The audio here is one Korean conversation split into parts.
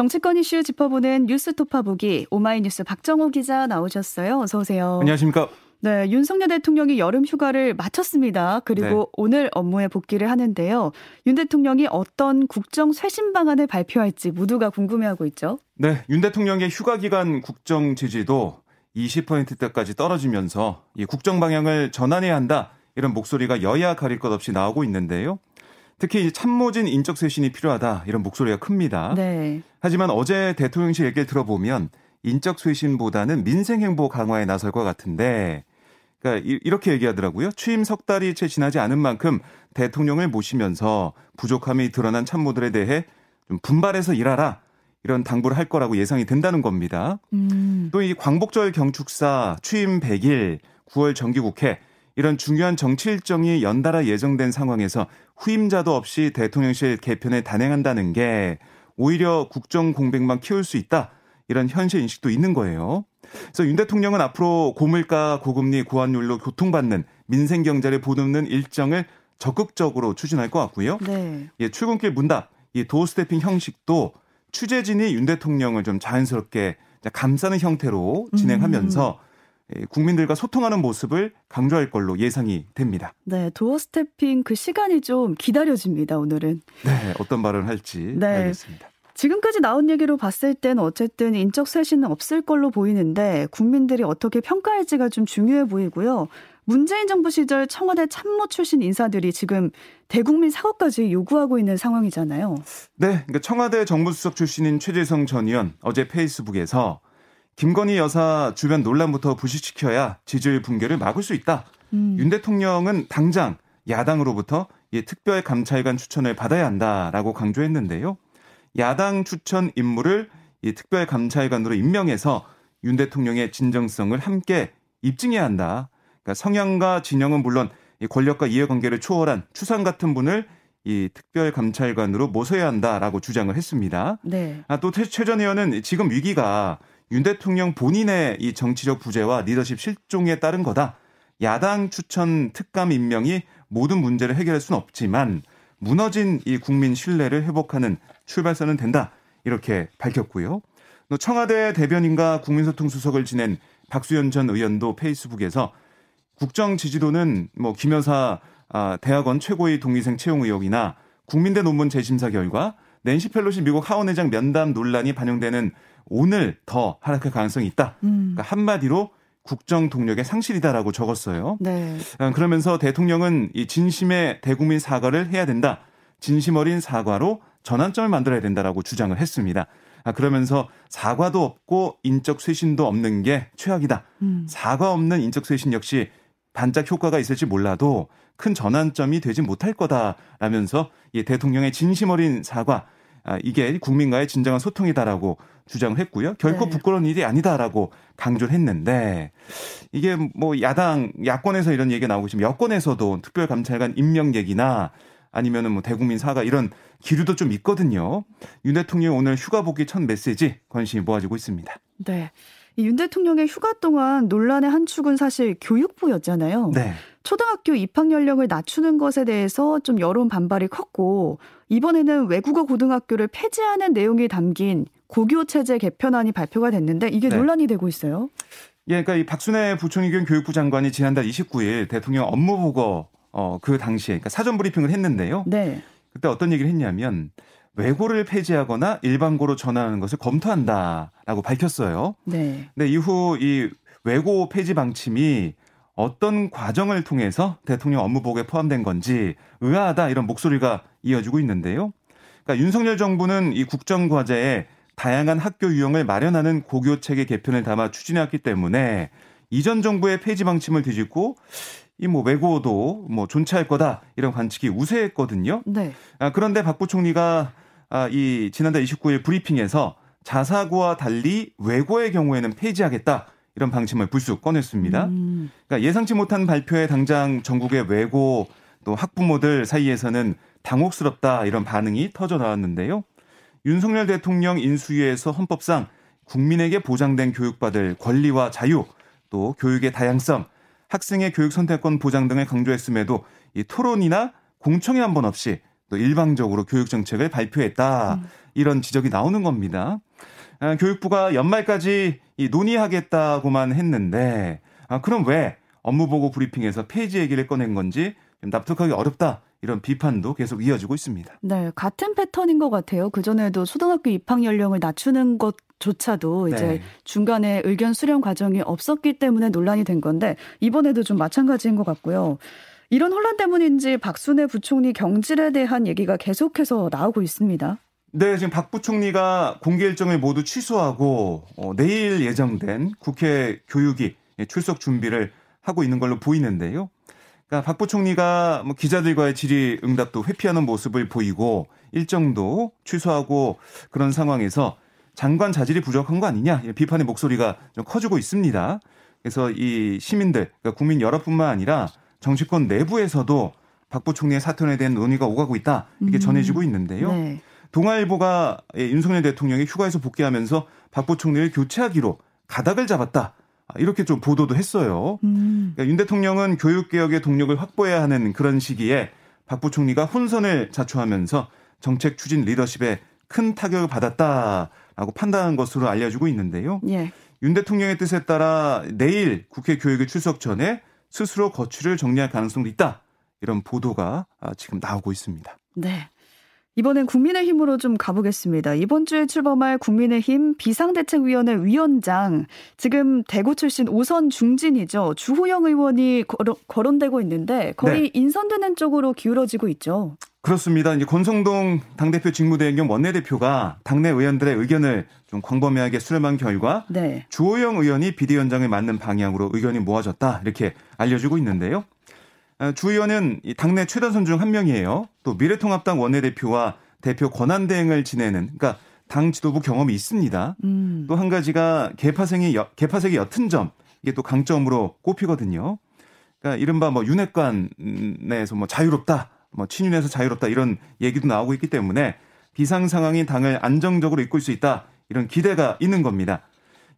정치권 이슈 짚어보는 뉴스 토파 보기 오마이뉴스 박정호 기자 나오셨어요. 어서 오세요. 안녕하십니까? 네, 윤석열 대통령이 여름 휴가를 마쳤습니다. 그리고 네. 오늘 업무에 복귀를 하는데요. 윤 대통령이 어떤 국정 쇄신 방안을 발표할지 모두가 궁금해하고 있죠. 네, 윤 대통령의 휴가 기간 국정 지지도 20%대까지 떨어지면서 이 국정 방향을 전환해야 한다 이런 목소리가 여야 가릴 것 없이 나오고 있는데요. 특히 참모진 인적 쇄신이 필요하다 이런 목소리가 큽니다. 네. 하지만 어제 대통령실 얘기를 들어보면 인적 쇄신보다는 민생 행보 강화에 나설 것 같은데 그러니까 이렇게 얘기하더라고요. 취임 석 달이 채 지나지 않은 만큼 대통령을 모시면서 부족함이 드러난 참모들에 대해 좀 분발해서 일하라. 이런 당부를 할 거라고 예상이 된다는 겁니다. 음. 또이 광복절 경축사 취임 100일 9월 정기국회 이런 중요한 정치 일정이 연달아 예정된 상황에서 후임자도 없이 대통령실 개편에 단행한다는 게 오히려 국정 공백만 키울 수 있다. 이런 현실 인식도 있는 거예요. 그래서 윤 대통령은 앞으로 고물가, 고금리, 고환율로 교통받는 민생 경제를 보듬는 일정을 적극적으로 추진할 것 같고요. 네. 예, 출근길 문답, 이 도어 스태핑 형식도 취재진이 윤 대통령을 좀 자연스럽게 감싸는 형태로 진행하면서 음. 예, 국민들과 소통하는 모습을 강조할 걸로 예상이 됩니다. 네, 도어 스태핑 그 시간이 좀 기다려집니다, 오늘은. 네, 어떤 발언을 할지 네. 알겠습니다. 지금까지 나온 얘기로 봤을 때는 어쨌든 인적 쇄신은 없을 걸로 보이는데 국민들이 어떻게 평가할지가 좀 중요해 보이고요. 문재인 정부 시절 청와대 참모 출신 인사들이 지금 대국민 사과까지 요구하고 있는 상황이잖아요. 네, 그러니까 청와대 정무수석 출신인 최재성 전 의원 어제 페이스북에서 김건희 여사 주변 논란부터 부식시켜야 지지율 붕괴를 막을 수 있다. 음. 윤 대통령은 당장 야당으로부터 이 특별 감찰관 추천을 받아야 한다라고 강조했는데요. 야당 추천 인물을 이 특별 감찰관으로 임명해서 윤 대통령의 진정성을 함께 입증해야 한다. 그러니까 성향과 진영은 물론 이 권력과 이해관계를 초월한 추상 같은 분을 이 특별 감찰관으로 모셔야 한다라고 주장을 했습니다. 네. 아, 또 최 전 의원은 지금 위기가 윤 대통령 본인의 이 정치적 부재와 리더십 실종에 따른 거다. 야당 추천 특감 임명이 모든 문제를 해결할 수는 없지만 무너진 이 국민 신뢰를 회복하는 출발선은 된다. 이렇게 밝혔고요. 또 청와대 대변인과 국민소통수석을 지낸 박수현 전 의원도 페이스북에서 국정 지지도는 뭐 김여사 아, 대학원 최고의 동기생 채용 의혹이나 국민대 논문 재심사 결과 낸시 펠로시 미국 하원의장 면담 논란이 반영되는 오늘 더 하락할 가능성이 있다. 음. 그러니까 한마디로 국정 동력의 상실이다라고 적었어요. 네. 아, 그러면서 대통령은 이 진심의 대국민 사과를 해야 된다. 진심 어린 사과로 전환점을 만들어야 된다라고 주장을 했습니다. 아, 그러면서 사과도 없고 인적 쇄신도 없는 게 최악이다. 음. 사과 없는 인적 쇄신 역시 반짝 효과가 있을지 몰라도 큰 전환점이 되지 못할 거다라면서 이 대통령의 진심 어린 사과 아, 이게 국민과의 진정한 소통이다라고 주장을 했고요. 결코 네. 부끄러운 일이 아니다라고 강조를 했는데 이게 뭐 야당 야권에서 이런 얘기가 나오고 지금 여권에서도 특별감찰관 임명 얘기나 아니면은 뭐 대국민 사과 이런 기류도 좀 있거든요. 윤 대통령 오늘 휴가 복귀 첫 메시지 관심이 모아지고 있습니다. 네. 윤 대통령의 휴가 동안 논란의 한 축은 사실 교육부였잖아요. 네. 초등학교 입학 연령을 낮추는 것에 대해서 좀 여론 반발이 컸고 이번에는 외국어 고등학교를 폐지하는 내용이 담긴 고교 체제 개편안이 발표가 됐는데 이게 네. 논란이 되고 있어요. 예, 그러니까 이 박순애 부총리 겸 교육부 장관이 지난달 29일 대통령 업무 보고 어, 그 당시에 그러니까 사전 브리핑을 했는데요. 네. 그때 어떤 얘기를 했냐면 외고를 폐지하거나 일반고로 전환하는 것을 검토한다라고 밝혔어요. 네. 근데 이후 이 외고 폐지 방침이 어떤 과정을 통해서 대통령 업무복에 포함된 건지 의아하다 이런 목소리가 이어지고 있는데요. 그러니까 윤석열 정부는 이 국정 과제에 다양한 학교 유형을 마련하는 고교 체계 개편을 담아 추진해왔기 때문에 이전 정부의 폐지 방침을 뒤집고 이 뭐 외고도 뭐 존치할 거다 이런 관측이 우세했거든요. 네. 아, 그런데 박 부총리가 아, 이 지난달 29일 브리핑에서 자사고와 달리 외고의 경우에는 폐지하겠다 이런 방침을 불쑥 꺼냈습니다. 음. 그러니까 예상치 못한 발표에 당장 전국의 외고 또 학부모들 사이에서는 당혹스럽다 이런 반응이 터져 나왔는데요. 윤석열 대통령 인수위에서 헌법상 국민에게 보장된 교육받을 권리와 자유 또 교육의 다양성 학생의 교육 선택권 보장 등을 강조했음에도 이 토론이나 공청회 한 번 없이 또 일방적으로 교육 정책을 발표했다. 음. 이런 지적이 나오는 겁니다. 아, 교육부가 연말까지 논의하겠다고만 했는데 아, 그럼 왜 업무보고 브리핑에서 폐지 얘기를 꺼낸 건지 납득하기 어렵다. 이런 비판도 계속 이어지고 있습니다. 네, 같은 패턴인 것 같아요. 그 전에도 초등학교 입학 연령을 낮추는 것 조차도 이제 네. 중간에 의견 수렴 과정이 없었기 때문에 논란이 된 건데 이번에도 좀 마찬가지인 것 같고요. 이런 혼란 때문인지 박순애 부총리 경질에 대한 얘기가 계속해서 나오고 있습니다. 네, 지금 박 부총리가 공개 일정을 모두 취소하고 어, 내일 예정된 국회 교육위 출석 준비를 하고 있는 걸로 보이는데요. 그러니까 박 부총리가 뭐 기자들과의 질의 응답도 회피하는 모습을 보이고 일정도 취소하고 그런 상황에서 장관 자질이 부족한 거 아니냐 비판의 목소리가 좀 커지고 있습니다. 그래서 이 시민들, 그러니까 국민 여러뿐만 아니라 정치권 내부에서도 박 부총리의 사퇴에 대한 논의가 오가고 있다 이렇게 음. 전해지고 있는데요. 네. 동아일보가 윤석열 대통령이 휴가에서 복귀하면서 박 부총리를 교체하기로 가닥을 잡았다. 이렇게 좀 보도도 했어요. 음. 그러니까 윤 대통령은 교육개혁의 동력을 확보해야 하는 그런 시기에 박 부총리가 혼선을 자초하면서 정책 추진 리더십에 큰 타격을 받았다라고 판단한 것으로 알려지고 있는데요. 예. 윤 대통령의 뜻에 따라 내일 국회 교육에 출석 전에 스스로 거취를 정리할 가능성도 있다. 이런 보도가 지금 나오고 있습니다. 네. 이번엔 국민의힘으로 좀 가보겠습니다. 이번 주에 출범할 국민의힘 비상대책위원회 위원장, 지금 대구 출신 오선 중진이죠. 주호영 의원이 거론, 되고 있는데 거의 네. 인선되는 쪽으로 기울어지고 있죠. 그렇습니다. 이제 권성동 당대표 직무대행경 원내대표가 당내 의원들의 의견을 좀 광범위하게 수렴한 결과 네. 주호영 의원이 비대위원장을 맡는 방향으로 의견이 모아졌다 이렇게 알려지고 있는데요. 아, 주 의원은 당내 최다 선 중 한 명이에요. 또 미래통합당 원내대표와 대표 권한 대행을 지내는 그러니까 당 지도부 경험이 있습니다. 음. 또한 가지가 개파생이 개파색이 옅은 점 이게 또 강점으로 꼽히거든요. 그러니까 이른바 뭐 윤핵관에서 뭐 자유롭다, 뭐 친윤에서 자유롭다 이런 얘기도 나오고 있기 때문에 비상 상황이 당을 안정적으로 이끌 수 있다 이런 기대가 있는 겁니다.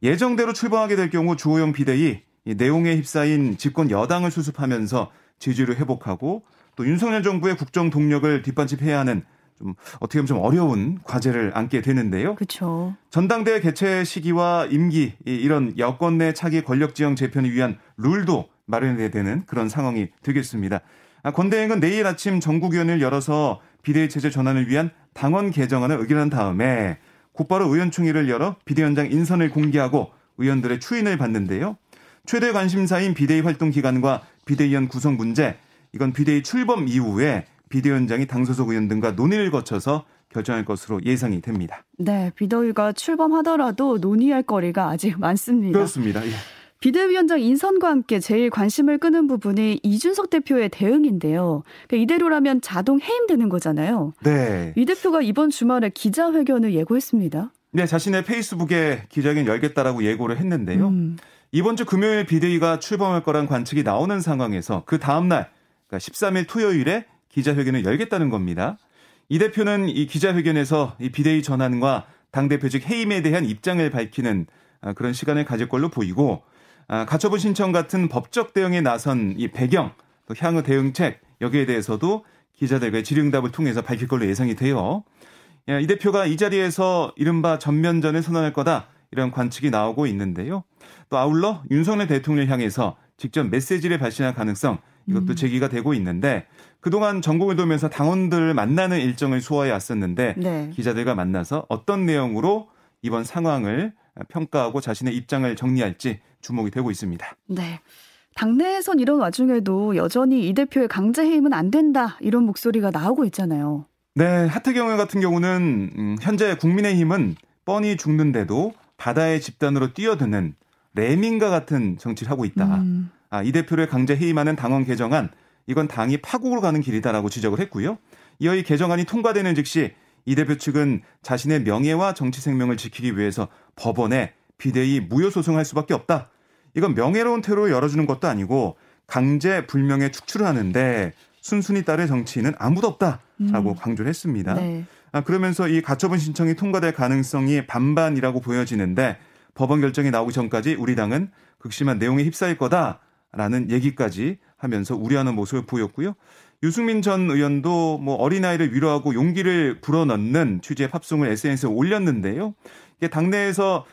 예정대로 출범하게 될 경우 주호영 비대위 내용에 휩싸인 집권 여당을 수습하면서 지지를 회복하고 또 윤석열 정부의 국정 동력을 뒷받침해야 하는 좀 어떻게 보면 좀 어려운 과제를 안게 되는데요. 그렇죠. 전당대회 개최 시기와 임기 이런 여권 내 차기 권력 지형 재편을 위한 룰도 마련해야 되는 그런 상황이 되겠습니다. 아, 권대행은 내일 아침 전국위원회를 열어서 비대위 체제 전환을 위한 당원 개정안을 의결한 다음에 곧바로 의원총회를 열어 비대위원장 인선을 공개하고 의원들의 추인을 받는데요. 최대 관심사인 비대위 활동 기간과 비대위원 구성 문제 이건 비대위 출범 이후에 비대위원장이 당 소속 의원 등과 논의를 거쳐서 결정할 것으로 예상이 됩니다. 네, 비대위가 출범하더라도 논의할 거리가 아직 많습니다. 그렇습니다. 예. 비대위원장 인선과 함께 제일 관심을 끄는 부분이 이준석 대표의 대응인데요. 그러니까 이대로라면 자동 해임되는 거잖아요. 네. 이 대표가 이번 주말에 기자회견을 예고했습니다. 네, 자신의 페이스북에 기자회견 열겠다라고 예고를 했는데요. 음. 이번 주 금요일 비대위가 출범할 거란 관측이 나오는 상황에서 그 다음날 그러니까 13일 토요일에 기자회견을 열겠다는 겁니다. 이 대표는 이 기자회견에서 이 비대위 전환과 당대표직 해임에 대한 입장을 밝히는 아, 그런 시간을 가질 걸로 보이고 아, 가처분 신청 같은 법적 대응에 나선 이 배경 또 향후 대응책 여기에 대해서도 기자들과의 질의응답을 통해서 밝힐 걸로 예상이 돼요. 이 대표가 이 자리에서 이른바 전면전을 선언할 거다 이런 관측이 나오고 있는데요. 또 아울러 윤석열 대통령을 향해서 직접 메시지를 발신할 가능성 이것도 음. 제기가 되고 있는데 그동안 전국을 돌면서 당원들을 만나는 일정을 소화해 왔었는데 네. 기자들과 만나서 어떤 내용으로 이번 상황을 평가하고 자신의 입장을 정리할지 주목이 되고 있습니다. 네. 당내에선 이런 와중에도 여전히 이 대표의 강제 해임은 안 된다 이런 목소리가 나오고 있잖아요. 네, 하태경 의원 같은 경우는 음, 현재 국민의힘은 뻔히 죽는데도 바다의 집단으로 뛰어드는 레민과 같은 정치를 하고 있다. 음. 아, 이 대표를 강제 해임하는 당원 개정안 이건 당이 파국으로 가는 길이다라고 지적을 했고요. 이어 이 개정안이 통과되는 즉시 이 대표 측은 자신의 명예와 정치 생명을 지키기 위해서 법원에 비대위 무효 소송할 수밖에 없다. 이건 명예로운 테러를 열어주는 것도 아니고 강제 불명예 축출을 하는데 순순히 따를 정치인은 아무도 없다라고 음. 강조를 했습니다. 네. 아, 그러면서 이 가처분 신청이 통과될 가능성이 반반이라고 보여지는데 법원 결정이 나오기 전까지 우리 당은 극심한 내용에 휩싸일 거다라는 얘기까지 하면서 우려하는 모습을 보였고요. 유승민 전 의원도 뭐 어린아이를 위로하고 용기를 불어넣는 취지의 팝송을 SNS에 올렸는데요. 이게 당내에서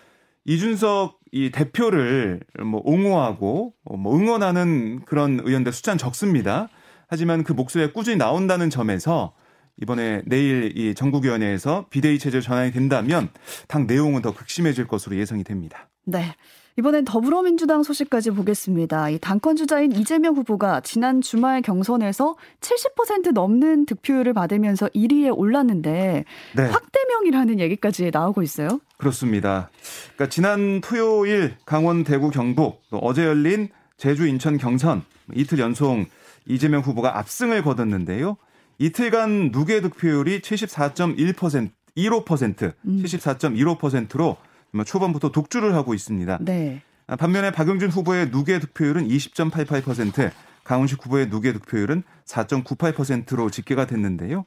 이준석 이 대표를 뭐 옹호하고 뭐 응원하는 그런 의원들 숫자는 적습니다. 하지만 그 목소리가 꾸준히 나온다는 점에서 이번에 내일 이 전국위원회에서 비대위 체제 전환이 된다면 당 내용은 더 극심해질 것으로 예상이 됩니다. 네. 이번엔 더불어민주당 소식까지 보겠습니다. 이 당권 주자인 이재명 후보가 지난 주말 경선에서 70% 넘는 득표율을 받으면서 1위에 올랐는데 네. 확대명이라는 얘기까지 나오고 있어요. 그렇습니다. 그러니까 지난 토요일 강원, 대구, 경북 또 어제 열린 제주, 인천 경선 이틀 연속 이재명 후보가 압승을 거뒀는데요. 이틀간 누계 득표율이 74.1% 15% 음. 74.15%로 초반부터 독주를 하고 있습니다. 네. 아, 반면에 박용진 후보의 누계 득표율은 20.88%, 강훈식 후보의 누계 득표율은 4.98%로 집계가 됐는데요.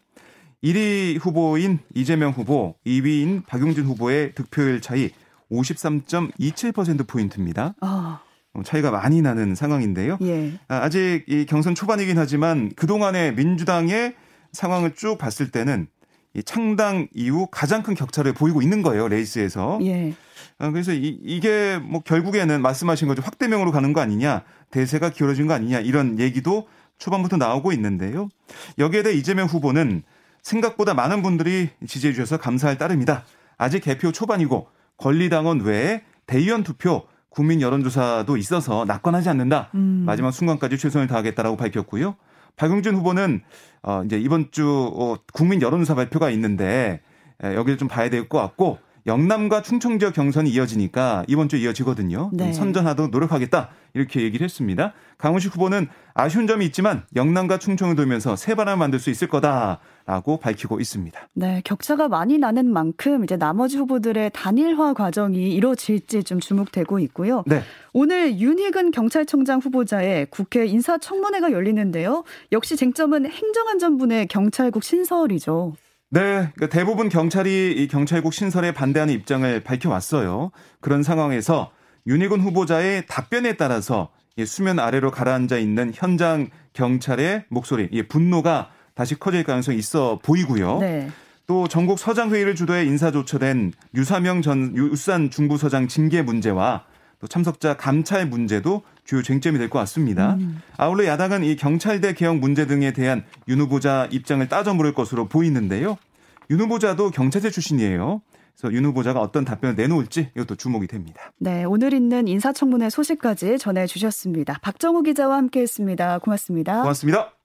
1위 후보인 이재명 후보, 2위인 박용진 후보의 득표율 차이 53.27%포인트입니다. 아. 어, 차이가 많이 나는 상황인데요. 예. 아, 아직 이 경선 초반이긴 하지만 그동안의 민주당의 상황을 쭉 봤을 때는 이 창당 이후 가장 큰 격차를 보이고 있는 거예요 레이스에서. 예. 아, 그래서 이, 이게 뭐 결국에는 말씀하신 거죠 확대명으로 가는 거 아니냐, 대세가 기울어진 거 아니냐 이런 얘기도 초반부터 나오고 있는데요. 여기에 대해 이재명 후보는 생각보다 많은 분들이 지지해 주셔서 감사할 따름이다. 아직 개표 초반이고 권리당원 외에 대의원 투표 국민 여론조사도 있어서 낙관하지 않는다. 음. 마지막 순간까지 최선을 다하겠다라고 밝혔고요. 박용진 후보는 어 이제 이번 주 어, 국민 여론조사 발표가 있는데 여기를 좀 봐야 될 것 같고 영남과 충청 지역 경선이 이어지니까 이번 주 이어지거든요. 네. 선전하도록 노력하겠다 이렇게 얘기를 했습니다. 강훈식 후보는 아쉬운 점이 있지만 영남과 충청을 돌면서 새 바람 만들 수 있을 거다라고 밝히고 있습니다. 네, 격차가 많이 나는 만큼 이제 나머지 후보들의 단일화 과정이 이루어질지 좀 주목되고 있고요. 네. 오늘 윤희근 경찰청장 후보자의 국회 인사청문회가 열리는데요. 역시 쟁점은 행정안전부의 경찰국 신설이죠. 네, 그러니까 대부분 경찰이 이 경찰국 신설에 반대하는 입장을 밝혀왔어요. 그런 상황에서 윤희근 후보자의 답변에 따라서 수면 아래로 가라앉아 있는 현장 경찰의 목소리, 분노가 다시 커질 가능성이 있어 보이고요. 네. 또 전국 서장 회의를 주도해 인사 조처된 유사명 전 울산 중부서장 징계 문제와 또 참석자 감찰 문제도 주요 쟁점이 될 것 같습니다. 음. 아울러 야당은 이 경찰대 개혁 문제 등에 대한 윤 후보자 입장을 따져 물을 것으로 보이는데요. 윤 후보자도 경찰대 출신이에요. 그래서 윤 후보자가 어떤 답변을 내놓을지 이것도 주목이 됩니다. 네, 오늘 있는 인사청문회 소식까지 전해 주셨습니다. 박정우 기자와 함께했습니다. 고맙습니다. 고맙습니다.